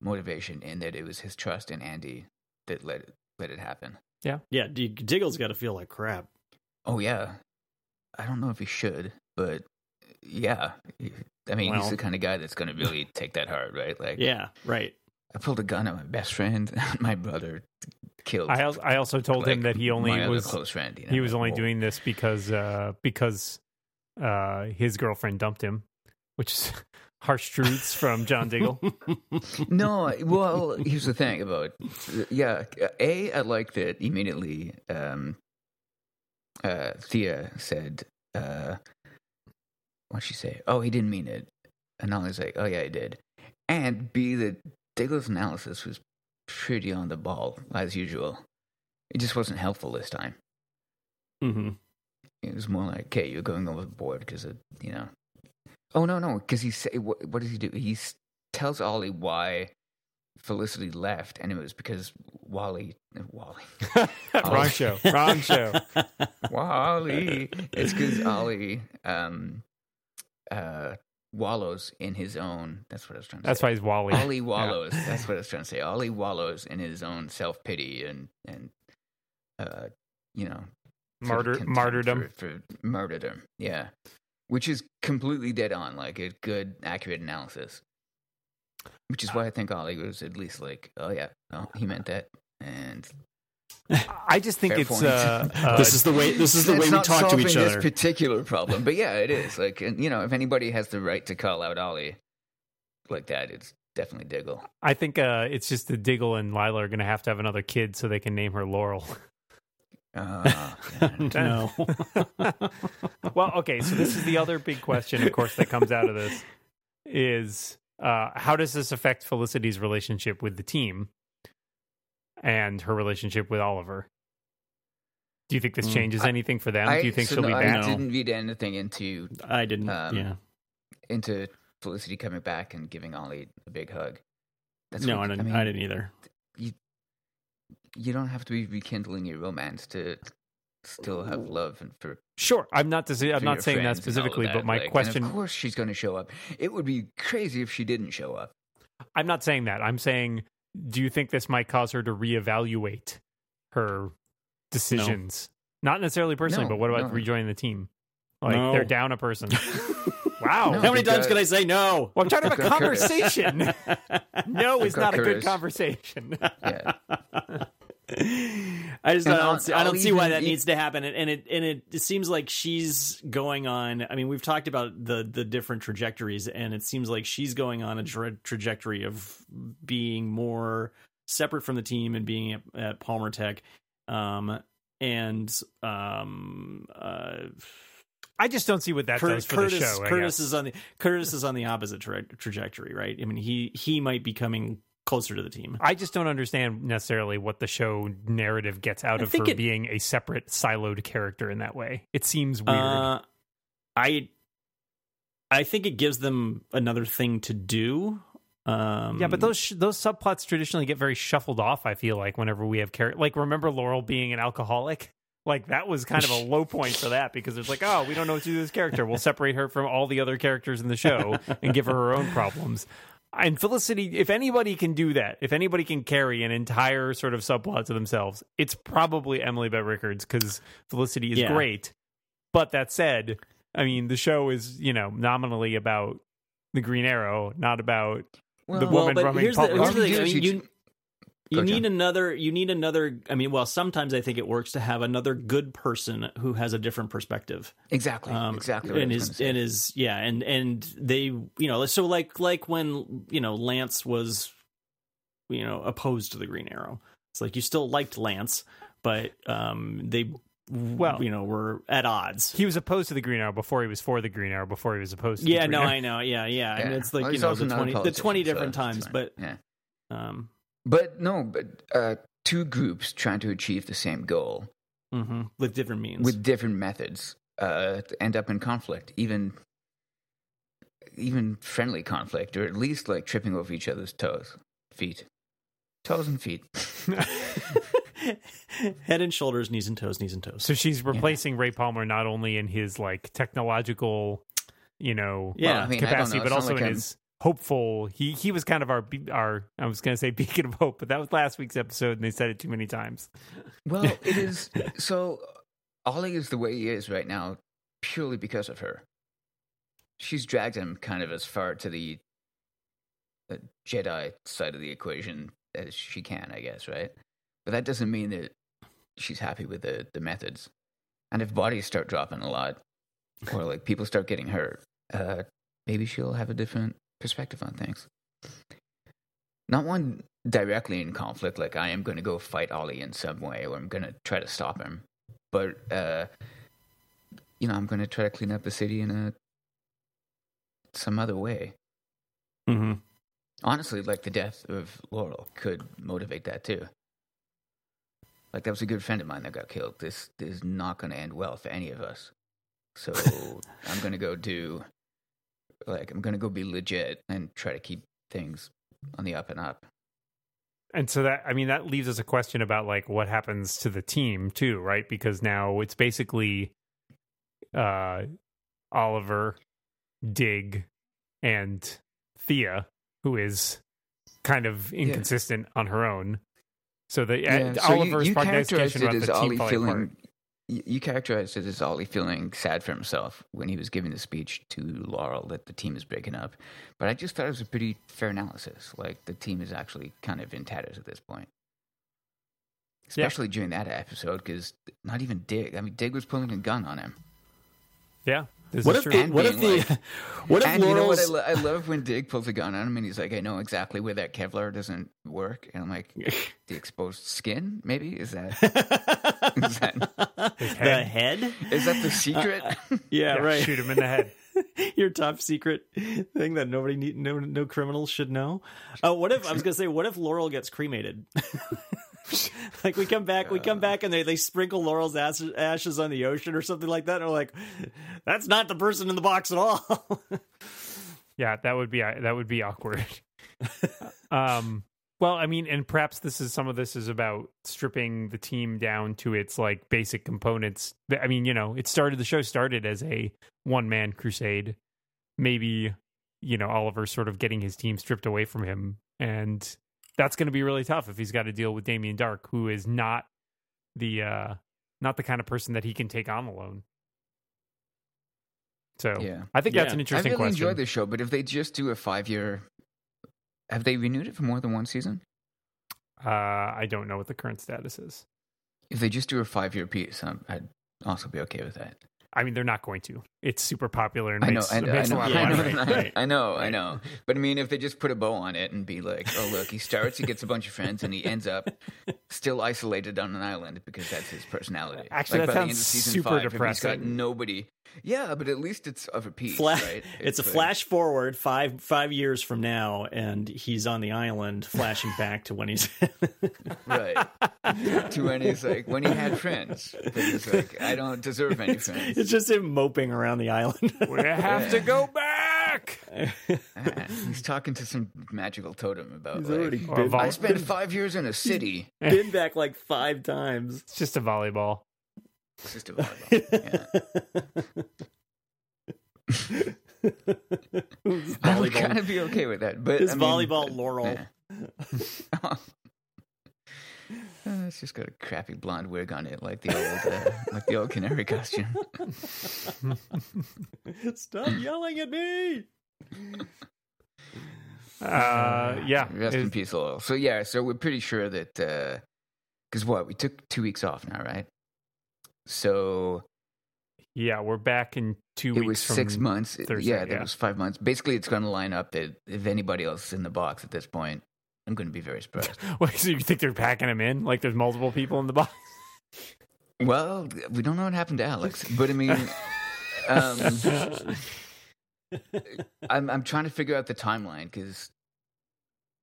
motivation in that it was his trust in Andy that let it, let it happen. yeah, D- Diggle's got to feel like crap. Oh yeah, I don't know if he should, but yeah, I mean Well- he's the kind of guy that's going to really take that hard, right? Like, Yeah, right. I pulled a gun on my best friend, my brother killed. I also, I also told him that he only was close friend. You know? he was only Whoa. doing this because uh because uh his girlfriend dumped him, which is harsh truths from John Diggle. No, well, here's the thing about yeah. A, I liked it immediately. Um, uh, Thea said, uh, "What'd she say? Oh, he didn't mean it." And Ollie's like, "Oh yeah, he did." And B, that Diggle's analysis was pretty on the ball as usual. It just wasn't helpful this time. Mm-hmm. It was more like, "Okay, you're going overboard because of you know." Oh no, no, because he say what? What does he do? He tells Ollie why Felicity left, and it was because Wally, Wally, Wrong show. Wrong show. Wally. It's because Ollie um, uh, wallows in his own. That's what I was trying to say. That's say. why he's Wally. Ollie wallows. That's what I was trying to say. Ollie wallows in his own self pity and and uh, you know Martyr, martyrdom. for, for martyrdom. Yeah, which is completely dead on, like a good, accurate analysis. Which is why I think Ollie was at least like, oh yeah, no, he meant that, and I just think Fair it's point. uh, uh this is the way. This is the way we not talk to solving each this particular problem, but yeah, it is. Like, and, you know, if anybody has the right to call out Ollie like that, it's definitely Diggle. I think uh it's just that Diggle and Lyla are gonna have to have another kid so they can name her Laurel. Oh, no. well, okay, so this is the other big question, of course, that comes out of this is uh, how does this affect Felicity's relationship with the team and her relationship with Oliver? Do you think this Mm, changes anything for them? I, Do you think so she'll no, be I didn't read anything into I didn't. Um, yeah. into Felicity coming back and giving Ollie a big hug. That's No, what, I didn't. mean, I didn't either. You don't have to be rekindling your romance to still have love and for. Sure, I'm not. Dis- I'm not saying that friends and all of specifically, that. but my Like, question. of course, she's going to show up. It would be crazy if she didn't show up. I'm not saying that. I'm saying, do you think this might cause her to reevaluate her decisions? Not necessarily personally, No, but what about no. rejoining the team? Like No. they're down a person. wow. No, How many times can I say no? Well, I'm trying to have a conversation. no is not a good conversation. Yeah. I just And I don't see, I don't see why that needs to happen, and, and it and it, it seems like she's going on. I mean, we've talked about the the different trajectories, and it seems like she's going on a tra- trajectory of being more separate from the team and being at, at Palmer Tech, um, and um, uh, I just don't see what that Cur- does for Curtis, the show. Curtis is on the Curtis is on the opposite tra- trajectory, right? I mean, he he might be coming closer to the team. I just don't understand necessarily what the show narrative gets out I of her it- being a separate siloed character in that way. It seems weird. Uh, I I think it gives them another thing to do. Um, yeah, but those sh- those subplots traditionally get very shuffled off. I feel like whenever we have character, like remember Laurel being an alcoholic, like that was kind of a low point for that because it's like, oh, we don't know what to do with this character. We'll separate her from all the other characters in the show and give her her own problems. And Felicity, if anybody can do that, if anybody can carry an entire sort of subplot to themselves, it's probably Emily Bett Rickards because Felicity is Yeah. great. But that said, I mean, the show is you know nominally about the Green Arrow, not about the Well, woman but running here's the, public. here's the thing. I mean, you- you you need John. another. You need another. I mean, well, sometimes I think it works to have another good person who has a different perspective. exactly, Um, exactly. And I was his and his yeah, and and they you know so like like when you know Lance was you know opposed to the Green Arrow. It's like you still liked Lance, but um they Well- you know were at odds. He was opposed to the Green Arrow before he was for the Green Arrow. Before he was opposed. to yeah, the Green no, Arrow. I know. Yeah, yeah. And Yeah. it's like Well, you know the twenty the twenty different it's times, but yeah. um But no, but uh, two groups trying to achieve the same goal mhm, with different means. with different methods uh, end up in conflict, even even friendly conflict, or at least like tripping over each other's toes, feet, toes and feet. Head and shoulders, knees and toes, knees and toes. So she's replacing Ray Palmer not only in his like technological, you know, Yeah. Well, I mean, capacity, know. but also like in I'm- his hopeful. He he was kind of our our I was going to say beacon of hope, but that was last week's episode, and they said it too many times. Well, it is so. Ollie is the way he is right now, purely because of her. She's dragged him kind of as far to the, the Jedi side of the equation as she can, I guess, right? But that doesn't mean that she's happy with the, the methods. And if bodies start dropping a lot, or like people start getting hurt, uh, maybe she'll have a different perspective on things. Not one directly in conflict, like I am going to go fight Ollie in some way, or I'm going to try to stop him. But, uh, you know, I'm going to try to clean up the city in a some other way. hmm Honestly, like the death of Laurel could motivate that too. Like that was a good friend of mine that got killed. This, this is not going to end well for any of us. So I'm going to go do, like, I'm going to go be legit and try to keep things on the up and up. And so that I mean that leaves us a question about like what happens to the team too, right? Because now it's basically uh Oliver, Dig, and Thea, who is kind of inconsistent on her own. So the uh, so you- Oliver's you, prognostication characterized it as Ollie feeling. apart. You characterized it as Ollie feeling sad for himself when he was giving the speech to Laurel that the team is breaking up. But I just thought it was a pretty fair analysis. Like the team is actually kind of in tatters at this point, especially during that episode because not even Dig. I mean, Dig was pulling a gun on him. Yeah. This What is if true. the, what if being the what if and you know what? I, lo- I love when Dig pulls a gun on him and he's like, "I know exactly where that Kevlar doesn't work," and I'm like, "The exposed skin? Maybe is that is that the head? head? is that the secret?" Yeah, Yeah, right. Shoot him in the head. Your top secret thing that nobody need, no no criminals should know. Uh, what if I was gonna say? What if Laurel gets cremated? like we come back, we come back, and they they sprinkle Laurel's ashes on the ocean or something like that. And we're like, that's not the person in the box at all. Yeah, that would be that would be awkward. um, well, I mean, and perhaps this is some of this is about stripping the team down to its like basic components. I mean, you know, it started the show started as a one man crusade. Maybe you know Oliver sort of getting his team stripped away from him, and that's going to be really tough if he's got to deal with Damien Darhk, who is not the uh not the kind of person that he can take on alone. So Yeah. I think that's an interesting. I really question. enjoyed this show, but if they just do a five year, have they renewed it for more than one season? Uh, I don't know what the current status is. If they just do a five year piece, I'd also be okay with that. I mean, they're not going to. It's super popular and I know, makes, uh, I know, I makes a know, lot Yeah, of I know, money. right, I right. I know, I know. But I mean, if they just put a bow on it and be like, "Oh, look, he starts, he gets a bunch of friends, and he ends up still isolated on an island because that's his personality." Actually, like that by the end of sounds season super five, if he's got nobody, Yeah, but at least it's of a piece, Fla- right? it's a like- flash forward five five years from now, and he's on the island, flashing back to when he's. right? to when he's like when he had friends, but he's like, I don't deserve any friends. it's just him moping around the island. We have to go back. Ah, he's talking to some magical totem about He's like, already been, I spent five years in a city. been back like five times. It's just a volleyball. It's just a volleyball. Yeah. I would volleyball. kind of be okay with that, but His I mean, volleyball Laurel. yeah. Uh, it's just got a crappy blonde wig on it, like the old, uh, like the old canary costume. Stop yelling at me! Uh, yeah. Rest in peace, Laurel. So yeah, so we're pretty sure that because what we took two weeks off now, right? So yeah, we're back in two it weeks was from six months. Thursday, yeah, yeah. was five months. Basically, it's going to line up that if anybody else is in the box at this point, I'm going to be very surprised. Wait, so you think they're packing him in? Like there's multiple people in the box? well, we don't know what happened to Alex, but I mean, um, I'm I'm trying to figure out the timeline because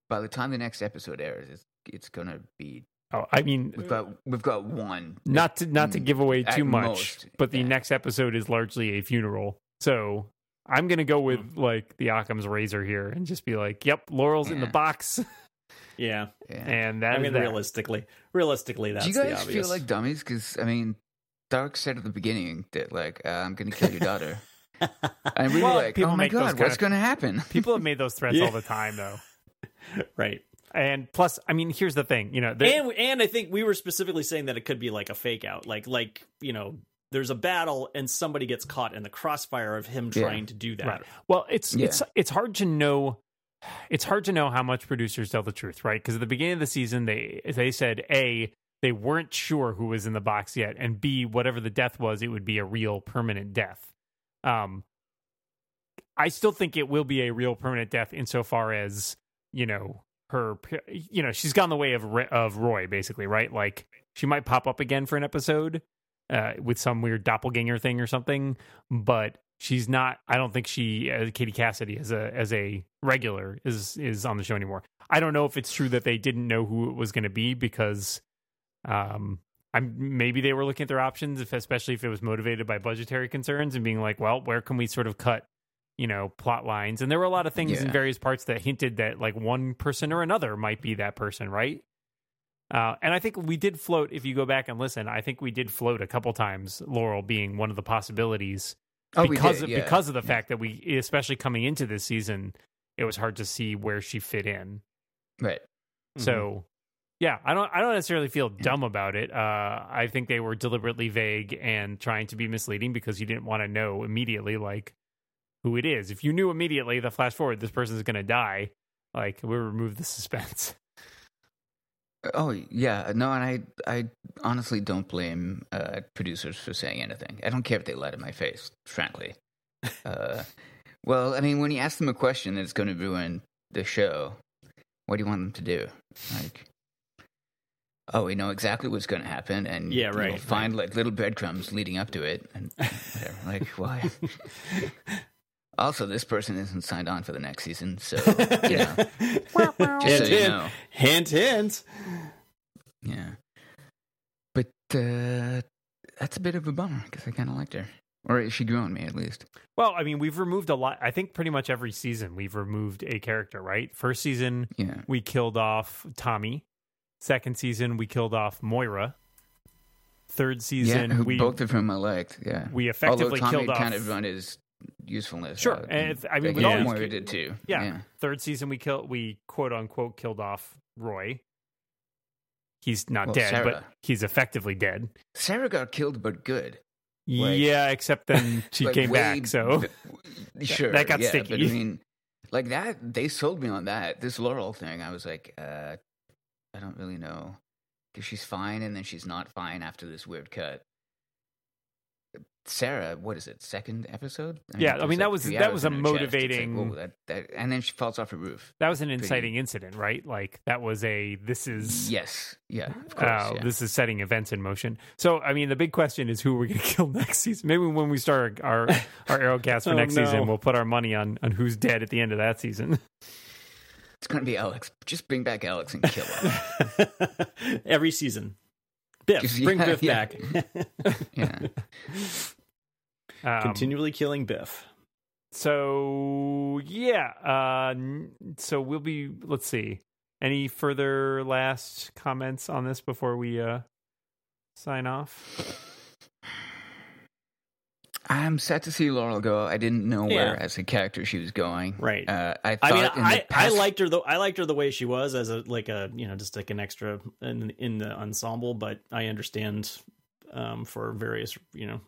by the time the next episode airs, it's it's going to be Oh, I mean, we've got we've got one. not to not to give away too much, most, but the yeah. next episode is largely a funeral. So I'm gonna go with Hmm. like the Occam's razor here and just be like, "Yep, Laurel's in the box," Yeah, Yeah. and that I mean, that. realistically, realistically, that's Do you the guys obvious. feel like dummies? Because I mean, Darhk said at the beginning that like uh, I'm going to kill your daughter, and we Well, were like, "Oh my god, what's of- going to happen?" People have made those threats Yeah. all the time, though. right? And plus, I mean, here's the thing, you know, there- and and I think we were specifically saying that it could be like a fake out, like like you know, there's a battle and somebody gets caught in the crossfire of him Yeah. trying to do that. Right. Well, it's Yeah. it's it's hard to know. It's hard to know how much producers tell the truth, right? Because at the beginning of the season, they they said a they weren't sure who was in the box yet, and b whatever the death was, it would be a real permanent death. Um, I still think it will be a real permanent death insofar as you know her, you know, she's gone the way of of Roy, basically, right? Like she might pop up again for an episode uh, with some weird doppelganger thing or something, but she's not. I don't think she, uh, Katie Cassidy, as a as a regular, is is on the show anymore. I don't know if it's true that they didn't know who it was going to be because, um, I'm maybe they were looking at their options, if especially if it was motivated by budgetary concerns and being like, well, where can we sort of cut. You know, plot lines. And there were a lot of things in various parts that hinted that like one person or another might be that person, right? Uh, and I think we did float. If you go back and listen, I think we did float a couple times. Laurel being one of the possibilities Oh, because did, of, yeah. because of the Yeah. fact that we, especially coming into this season, it was hard to see where she fit in. Right. So, yeah, I don't I don't necessarily feel dumb about it. Uh, I think they were deliberately vague and trying to be misleading because you didn't want to know immediately like who it is. If you knew immediately the flash forward, this person's going to die. Like we remove the suspense. Oh yeah, no, and I I honestly don't blame uh, producers for saying anything. I don't care if they lied in my face, frankly. uh, well, I mean, when you ask them a question that's going to ruin the show, what do you want them to do? Like, oh, we know exactly what's going to happen, and Yeah, right, find like little breadcrumbs leading up to it, and whatever. like, why? Also, this person isn't signed on for the next season, so you know, just so Hint, you hint. know. Hint, hint. Yeah. But uh, that's a bit of a bummer because I kind of liked her. Or she grew on me, at least. Well, I mean, we've removed a lot. I think pretty much every season we've removed a character, right? First season, Yeah. we killed off Tommy. Second season, we killed off Moira. Third season, yeah, who, we both of whom I liked. Yeah. we effectively Although Tommy killed off. kind of run his usefulness. Sure, out, and it's- I mean, with all these Moira did too. yeah. yeah. Third season, we killed we quote unquote killed off Roy. He's not Well, dead, but he's effectively dead. Sara got killed, but good. Like- yeah, except then she Like, came way back. So b- sure, that got yeah, sticky. But I mean, like that, they sold me on that. This Laurel thing, I was like, uh, I don't really know because she's fine, and then she's not fine after this weird cut. Sara, what is it? Second episode? Yeah, I mean, that like was- that was a her chest. It's like, motivating- that, that, and then she falls off a roof. That was an inciting incident, right? Like that was a this is Yes, yeah, of course. uh, yeah. this is setting events in motion. So, I mean, the big question is who are we going to kill next season? Maybe when we start our our Arrowcast for Oh, next no. season, we'll put our money on on who's dead at the end of that season. It's gonna be Alex. Just bring back Alex and kill him. Every season. Biff, Just- bring yeah, Biff yeah. back. yeah. Um, Continually killing Biff. So yeah, uh, so we'll be. Let's see. Any further last comments on this before we uh, sign off? I'm sad to see Laurel go. I didn't know Yeah. where as a character she was going. Right. Uh, I I thought mean, in the I, I liked her though. I liked her the way she was as a like a you know just like an extra in in the ensemble. But I understand um, for various you know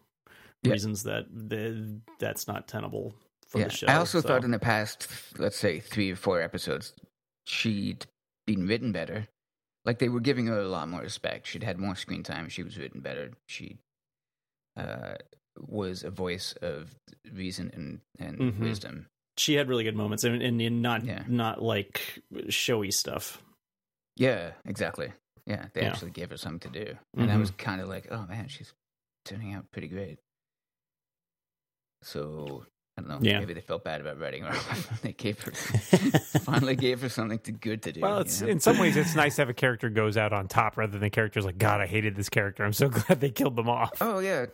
Yeah. reasons that the, that's not tenable for Yeah. the show. I also so. thought in the past, let's say three or four episodes, she'd been written better. Like they were giving her a lot more respect. She'd had more screen time. She was written better. She uh, was a voice of reason and, and Mhm. wisdom. she had really good moments and, and, and not Yeah. not like showy stuff. Yeah, exactly. Yeah, they Yeah. actually gave her something to do, and I Mhm. was kind of like, oh man, she's turning out pretty great. So I don't know. Yeah. Maybe they felt bad about writing her. they gave her finally gave her something to, good to do. Well, you know? in some ways it's nice to have a character goes out on top rather than characters like God. I hated this character. I'm so glad they killed them off. Oh yeah,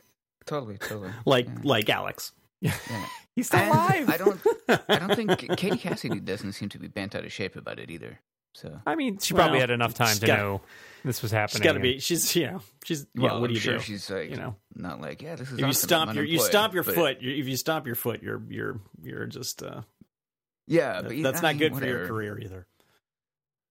totally, totally. like Yeah. like Alex. Yeah. He's still And alive. I don't. I don't think Katie Cassidy doesn't seem to be bent out of shape about it either. So I mean, she Well, probably had enough time to got- know this was She's happening. got to be. She's you know. She's yeah. well, what do I'm you sure do? she's like you know, not like yeah, this is if you awesome, stomp I'm your you unemployed," stomp your but- foot. You, if you stomp your foot, you're you're you're just uh, Yeah, but that's I not mean, good for your career either.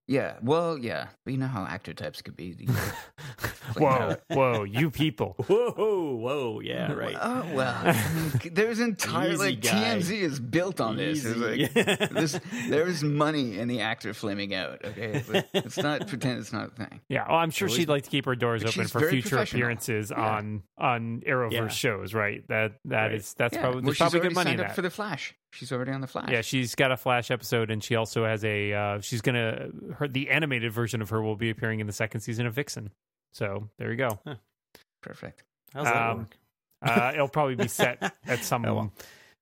Yeah, well, yeah, but you know how actor types could be. You know, whoa, whoa, you people. Whoa, whoa, yeah, right. Oh well, I mean, there's entire Easy like guy. TMZ is built on this. Like, this there's money in the actor flaming out. Okay, it's, let's not pretend it's not a thing. Yeah, well, I'm sure Always- she'd like to keep her doors But open for future appearances Yeah. on on Arrowverse Yeah. shows, right? That that Right. is that's yeah. probably well, there's she's probably good money in signed up that. for the Flash. She's already on the Flash. Yeah, she's got a Flash episode, and she also has a. Uh, she's gonna her the animated version of her will be appearing in the second season of Vixen. So there you go. perfect. How's that Um, work? Uh, it'll probably be set at some Oh, well.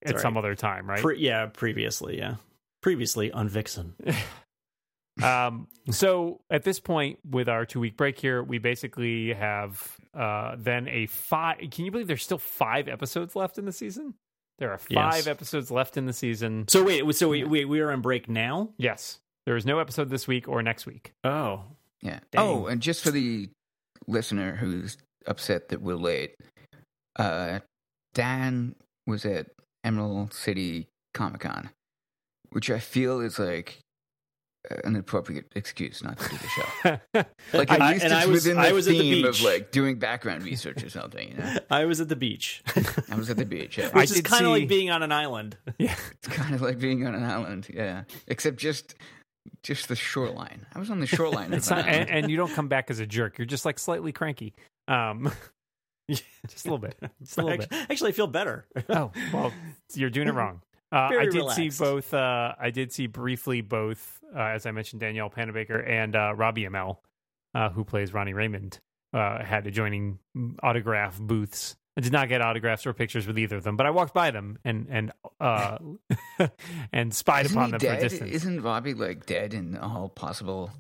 at It's some other time, right? Pre- yeah, previously, yeah, previously on Vixen. um, so at this point, with our two week break here, we basically have uh, then a five. Can you believe there's still five episodes left in the season? There are five Yes. episodes left in the season. So wait, so we we, we are on break now. Yes, there is no episode this week or next week. Oh, Yeah. Dang. Oh, and just for the listener who's upset that we're late, uh, Dan was at Emerald City Comic Con, which I feel is like an appropriate excuse not to do the show. Like at I- least and it's I was- within I the was at the theme of like doing background research or something. You know, I was at the beach, I was at the beach. Yeah. I which is kind of see- like being on an island. yeah, It's kind of like being on an island. Yeah, except just just the shoreline. I was on the shoreline. it's of not, and, and you don't come back as a jerk. You're just like slightly cranky. Um, just a little bit. Just a little bit. Actually, I feel better. Oh well, you're doing it wrong. Uh, I Very did see both. Uh, I did see briefly both, uh, as I mentioned, Danielle Panabaker and uh, Robbie Amell, uh, who plays Ronnie Raymond, uh, had adjoining autograph booths. I did not get autographs or pictures with either of them, but I walked by them and and uh, and spied Isn't upon them dead? for distance. Isn't Robbie like dead in all possible?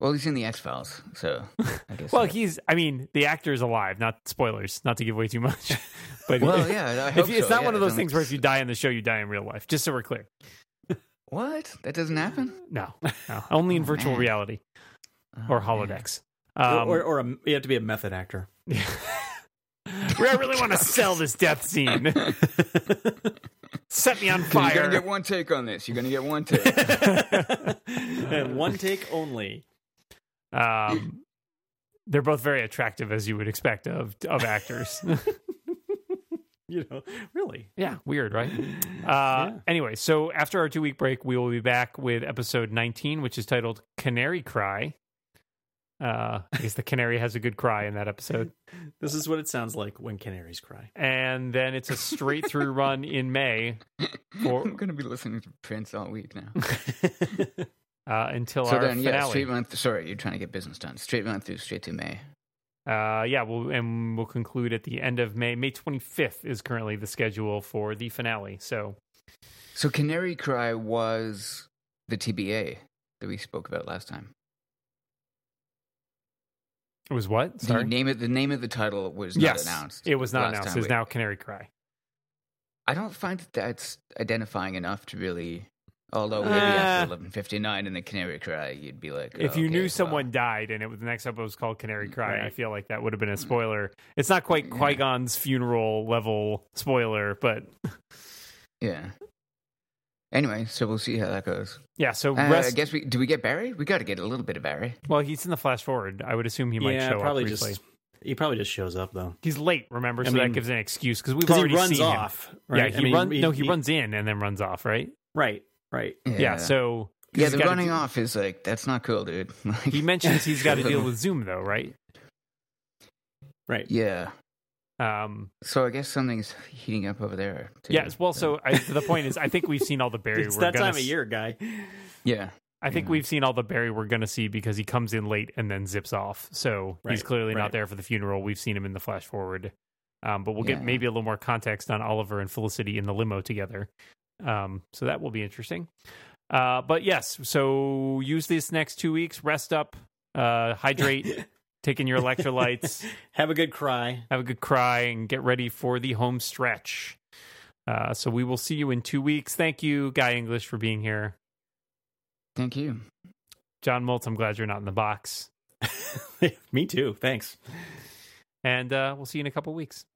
Well, he's in the X Files, so I guess. well, that- he's. I mean, the actor is alive. Not spoilers. Not to give away too much. But Well, yeah, I hope if, it's not yeah, one of those things where if you die in the show, you die in real life. Just so we're clear. what that doesn't happen. No, no, only in Oh, virtual man. reality Oh, or man. holodecks. or, Um, or, or a, you have to be a method actor. I really want to sell this death scene. Set me on fire. You're gonna get one take on this. You're gonna get one take. and one take only. Um, they're both very attractive, as you would expect of of actors. You know, really. yeah, weird, right? Uh, Yeah. Anyway, so after our two week break, we will be back with episode 19, which is titled "Canary Cry." Uh, I guess the canary has a good cry in that episode. This is what it sounds like when canaries cry. And then it's a straight through run in May for I'm going to be listening to Prince all week now. Uh, until so our then, yeah, finale. straight month. Sorry, you're trying to get business done. Straight month through straight to May. Uh, yeah, we'll, and we'll conclude at the end of May. May 25th is currently the schedule for the finale. So So Canary Cry was the TBA that we spoke about last time. it was what? The Sorry. name of the name of the title was not yes, announced. it was not announced. It's we- now Canary Cry. I don't find that that's identifying enough to really. Although maybe Uh, after eleven fifty nine in the Canary Cry, you'd be like, if oh, you okay, knew well, someone died and it was the next episode was called Canary Cry, I feel like that would have been a spoiler. It's not quite Yeah. Qui Gon's funeral level spoiler, but yeah. Anyway, so we'll see how that goes. yeah. So Uh, I guess we do we get Barry? We got to get a little bit of Barry. well, he's in the flash forward. I would assume he might yeah, show probably up briefly. just he probably just shows up though He's late, remember? I So that gives an excuse because we've because he already runs seen him. off. Right? Yeah, I he mean, runs. no, he, runs in and then runs off. Right? Right, right. Yeah. So yeah, the running do- off is like that's not cool, dude. Like, He mentions he's got to deal with Zoom though, right? Right. Yeah. Um, So I guess something's heating up over there. Too. yes. Well, so I, the point is, I think we've seen all the Barry. It's we're that gonna time of s- year, guy. yeah, I think Yeah. we've seen all the Barry we're going to see because he comes in late and then zips off. So he's Right, clearly not there for the funeral. We've seen him in the flash forward. Um, but we'll get maybe a little more context on Oliver and Felicity in the limo together. Um, so that will be interesting. Uh, but yes, so use these next two weeks, rest up, uh, hydrate, take in your electrolytes, Have a good cry. have a good cry, and get ready for the home stretch. Uh, so we will see you in two weeks. Thank you, Guy English, for being here. thank you. John Moltz, I'm glad you're not in the box. Me too. Thanks. And uh, we'll see you in a couple weeks.